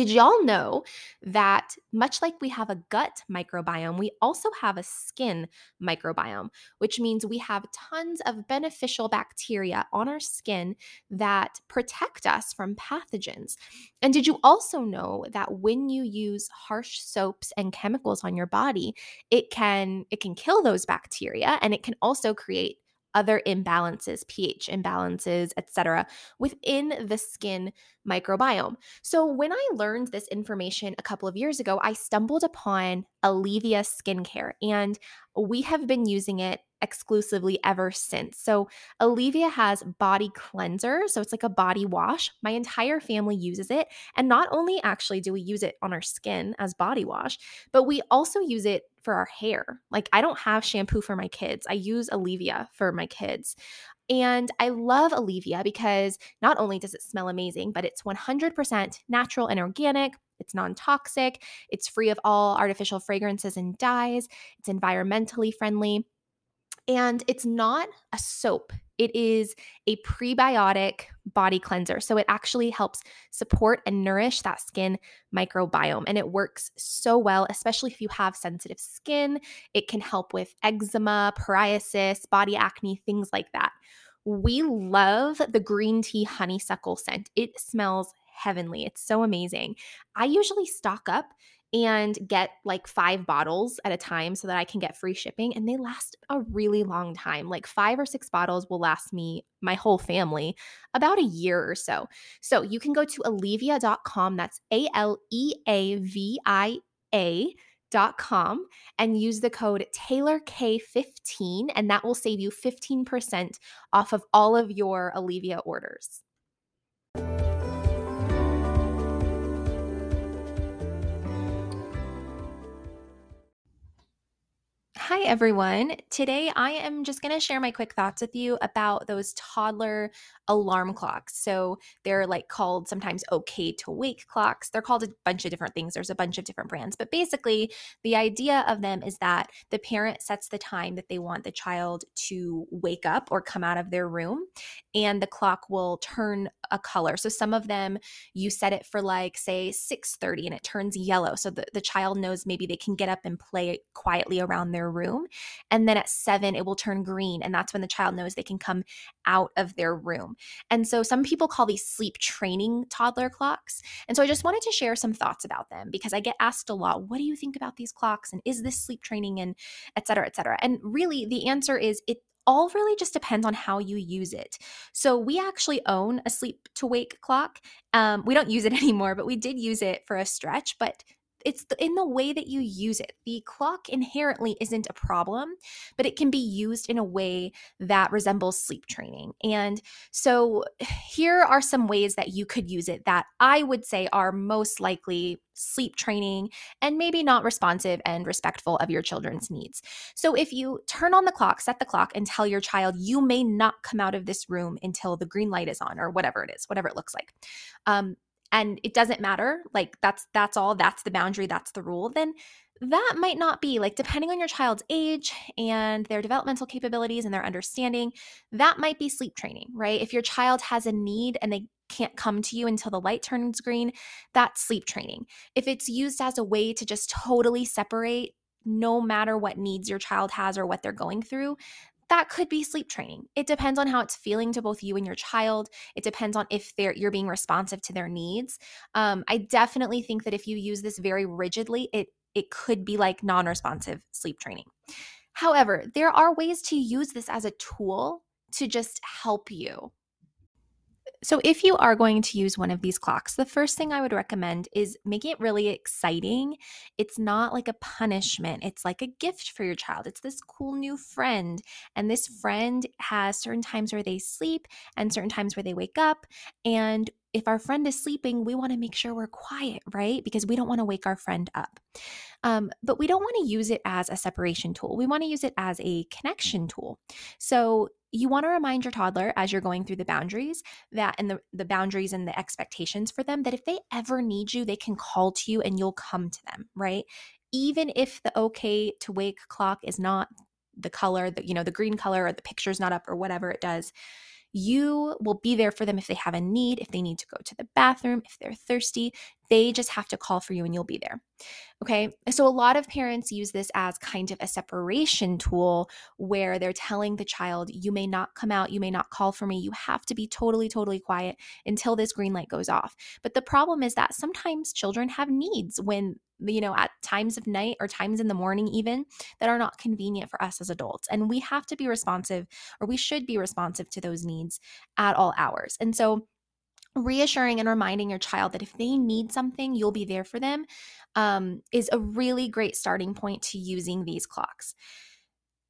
Did y'all know that much like we have a gut microbiome, we also have a skin microbiome, which means we have tons of beneficial bacteria on our skin that protect us from pathogens. And did you also know that when you use harsh soaps and chemicals on your body, it can it can kill those bacteria and it can also create other imbalances, pH imbalances, etc., within the skin microbiome. So, when I learned this information a couple of years ago, I stumbled upon Aleavia skincare, and we have been using it exclusively ever since. So, Aleavia has body cleanser. So, it's like a body wash. My entire family uses it. And not only actually do we use it on our skin as body wash, but we also use it for our hair. Like, I don't have shampoo for my kids, I use Aleavia for my kids. And I love Aleavia because not only does it smell amazing, but it's 100% natural and organic. It's non toxic. It's free of all artificial fragrances and dyes. It's environmentally friendly. And it's not a soap, it is a prebiotic body cleanser. So it actually helps support and nourish that skin microbiome. And it works so well, especially if you have sensitive skin. It can help with eczema, psoriasis, body acne, things like that. We love the green tea honeysuckle scent. It smells heavenly. It's so amazing. I usually stock up and get like five bottles at a time so that I can get free shipping. And they last a really long time. Like five or six bottles will last me, my whole family, about a year or so. So you can go to aleavia.com. That's A L E A V I A. Dot com and use the code TaylorK15 and that will save you 15% off of all of your Aleavia orders. Hi, everyone. Today I am just going to share my quick thoughts with you about those toddler alarm clocks. So they're like called sometimes okay to wake clocks. They're called a bunch of different things. There's a bunch of different brands. But basically, the idea of them is that the parent sets the time that they want the child to wake up or come out of their room, and the clock will turn a color. So some of them you set it for like say 6:30 and it turns yellow. So the, the child knows maybe they can get up and play quietly around their room room. And then at seven, it will turn green. And that's when the child knows they can come out of their room. And so some people call these sleep training toddler clocks. And so I just wanted to share some thoughts about them because I get asked a lot, what do you think about these clocks? And is this sleep training? And et cetera, et cetera. And really, the answer is it all really just depends on how you use it. So we actually own a sleep to wake clock. Um, we don't use it anymore, but we did use it for a stretch. But it's in the way that you use it. The clock inherently isn't a problem, but it can be used in a way that resembles sleep training. And so here are some ways that you could use it that I would say are most likely sleep training and maybe not responsive and respectful of your children's needs. So if you turn on the clock, set the clock and tell your child you may not come out of this room until the green light is on or whatever it is, whatever it looks like. Um, and it doesn't matter like that's that's all that's the boundary that's the rule then that might not be like depending on your child's age and their developmental capabilities and their understanding that might be sleep training right? If your child has a need and they can't come to you until the light turns green that's sleep training. If it's used as a way to just totally separate no matter what needs your child has or what they're going through that could be sleep training. It depends on how it's feeling to both you and your child. It depends on if they're you're being responsive to their needs. Um, I definitely think that if you use this very rigidly, it it could be like non-responsive sleep training. However, there are ways to use this as a tool to just help you. So, if you are going to use one of these clocks, the first thing I would recommend is make it really exciting. It's not like a punishment, it's like a gift for your child. It's this cool new friend. And this friend has certain times where they sleep and certain times where they wake up. And if our friend is sleeping, we want to make sure we're quiet, right? Because we don't want to wake our friend up. Um, but we don't want to use it as a separation tool. We want to use it as a connection tool. So you want to remind your toddler as you're going through the boundaries that and the, the boundaries and the expectations for them that if they ever need you, they can call to you and you'll come to them, right? Even if the okay to wake clock is not the color, that you know, the green color or the picture's not up or whatever it does, you will be there for them if they have a need, if they need to go to the bathroom, if they're thirsty. They just have to call for you and you'll be there. Okay. So a lot of parents use this as kind of a separation tool where they're telling the child, you may not come out, you may not call for me. You have to be totally, totally quiet until this green light goes off. But the problem is that sometimes children have needs when you know, at times of night or times in the morning, even that are not convenient for us as adults. And we have to be responsive, or we should be responsive to those needs at all hours. And so, reassuring and reminding your child that if they need something, you'll be there for them um, is a really great starting point to using these clocks.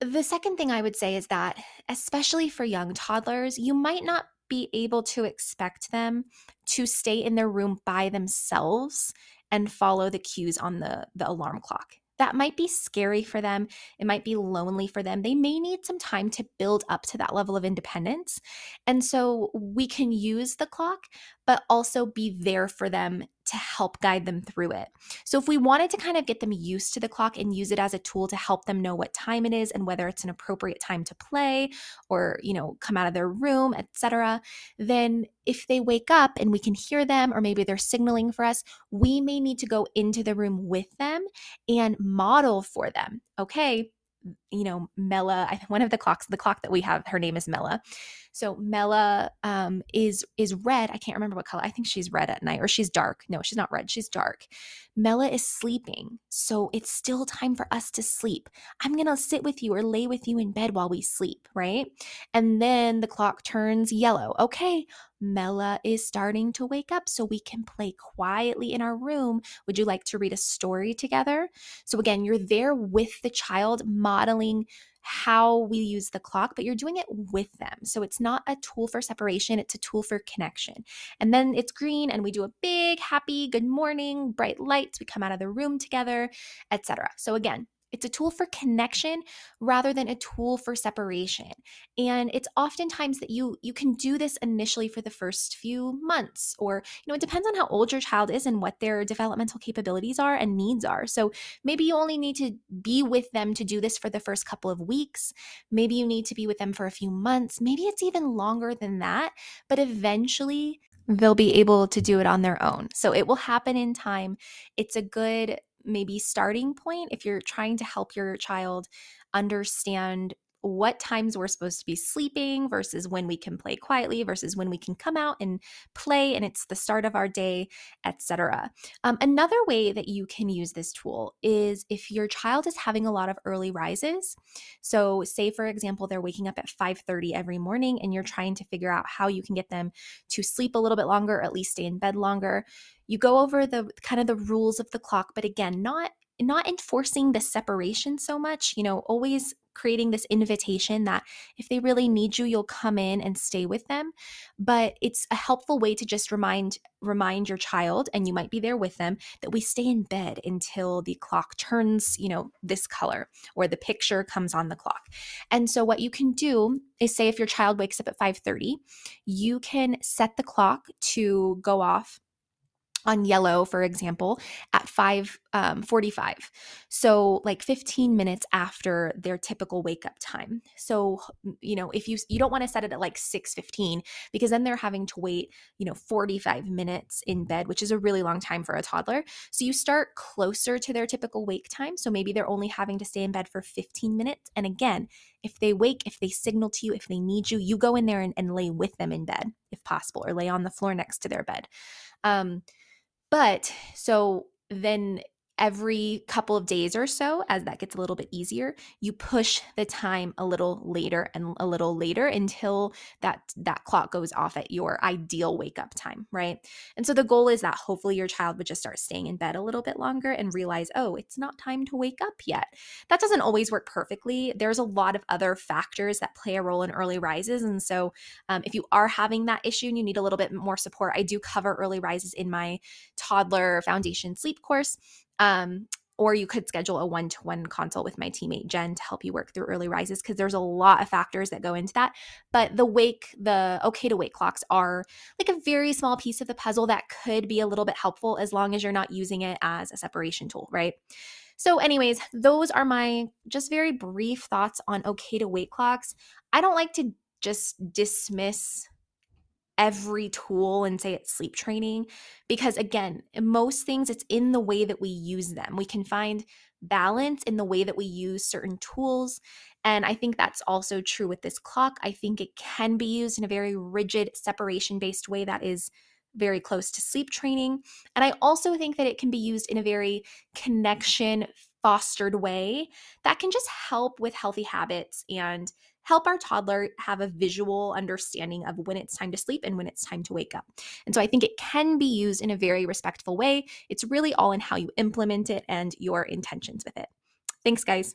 The second thing I would say is that, especially for young toddlers, you might not be able to expect them to stay in their room by themselves and follow the cues on the, the alarm clock that might be scary for them. It might be lonely for them. They may need some time to build up to that level of independence. And so we can use the clock, but also be there for them to help guide them through it. So if we wanted to kind of get them used to the clock and use it as a tool to help them know what time it is and whether it's an appropriate time to play or, you know, come out of their room, etc., then if they wake up and we can hear them or maybe they're signaling for us, we may need to go into the room with them and model for them. Okay, you know, Mella, one of the clocks, the clock that we have, her name is Mella. So Mella um, is is red. I can't remember what color. I think she's red at night, or she's dark. No, she's not red. She's dark. Mella is sleeping, so it's still time for us to sleep. I'm gonna sit with you or lay with you in bed while we sleep, right? And then the clock turns yellow. Okay, Mella is starting to wake up, so we can play quietly in our room. Would you like to read a story together? So again, you're there with the child, modeling how we use the clock, but you're doing it with them. So it's not a tool for separation, it's a tool for connection. And then it's green and we do a big happy good morning, bright lights, we come out of the room together, etc. So again, it's a tool for connection rather than a tool for separation. And it's oftentimes that you you can do this initially for the first few months or you know it depends on how old your child is and what their developmental capabilities are and needs are. So maybe you only need to be with them to do this for the first couple of weeks. Maybe you need to be with them for a few months. Maybe it's even longer than that, but eventually they'll be able to do it on their own. So it will happen in time. It's a good maybe starting point if you're trying to help your child understand what times we're supposed to be sleeping versus when we can play quietly versus when we can come out and play and it's the start of our day etc um, another way that you can use this tool is if your child is having a lot of early rises. So say for example they're waking up at 5.30 every morning and you're trying to figure out how you can get them to sleep a little bit longer or at least stay in bed longer. You go over the kind of the rules of the clock but again not not enforcing the separation so much, you know, always creating this invitation that if they really need you you'll come in and stay with them but it's a helpful way to just remind remind your child and you might be there with them that we stay in bed until the clock turns you know this color or the picture comes on the clock. And so what you can do is say if your child wakes up at 5:30 you can set the clock to go off on yellow, for example, at 5 um, 45. So like 15 minutes after their typical wake up time. So, you know, if you you don't want to set it at like 6:15 because then they're having to wait, you know, 45 minutes in bed, which is a really long time for a toddler. So you start closer to their typical wake time. So maybe they're only having to stay in bed for 15 minutes. And again, if they wake, if they signal to you, if they need you, you go in there and, and lay with them in bed if possible, or lay on the floor next to their bed. Um, but so then every couple of days or so, as that gets a little bit easier, you push the time a little later and a little later until that that clock goes off at your ideal wake up time, right? And so the goal is that hopefully your child would just start staying in bed a little bit longer and realize, oh, it's not time to wake up yet. That doesn't always work perfectly. There's a lot of other factors that play a role in early rises, and so um, if you are having that issue and you need a little bit more support, I do cover early rises in my toddler foundation sleep course. Um, or you could schedule a one to one consult with my teammate Jen to help you work through early rises because there's a lot of factors that go into that. But the wake, the okay to wake clocks are like a very small piece of the puzzle that could be a little bit helpful as long as you're not using it as a separation tool, right? So, anyways, those are my just very brief thoughts on okay to wake clocks. I don't like to just dismiss every tool and say it's sleep training because again most things it's in the way that we use them. We can find balance in the way that we use certain tools and i think that's also true with this clock. I think it can be used in a very rigid separation based way that is very close to sleep training and i also think that it can be used in a very connection fostered way that can just help with healthy habits and help our toddler have a visual understanding of when it's time to sleep and when it's time to wake up. And so I think it can be used in a very respectful way. It's really all in how you implement it and your intentions with it. Thanks, guys.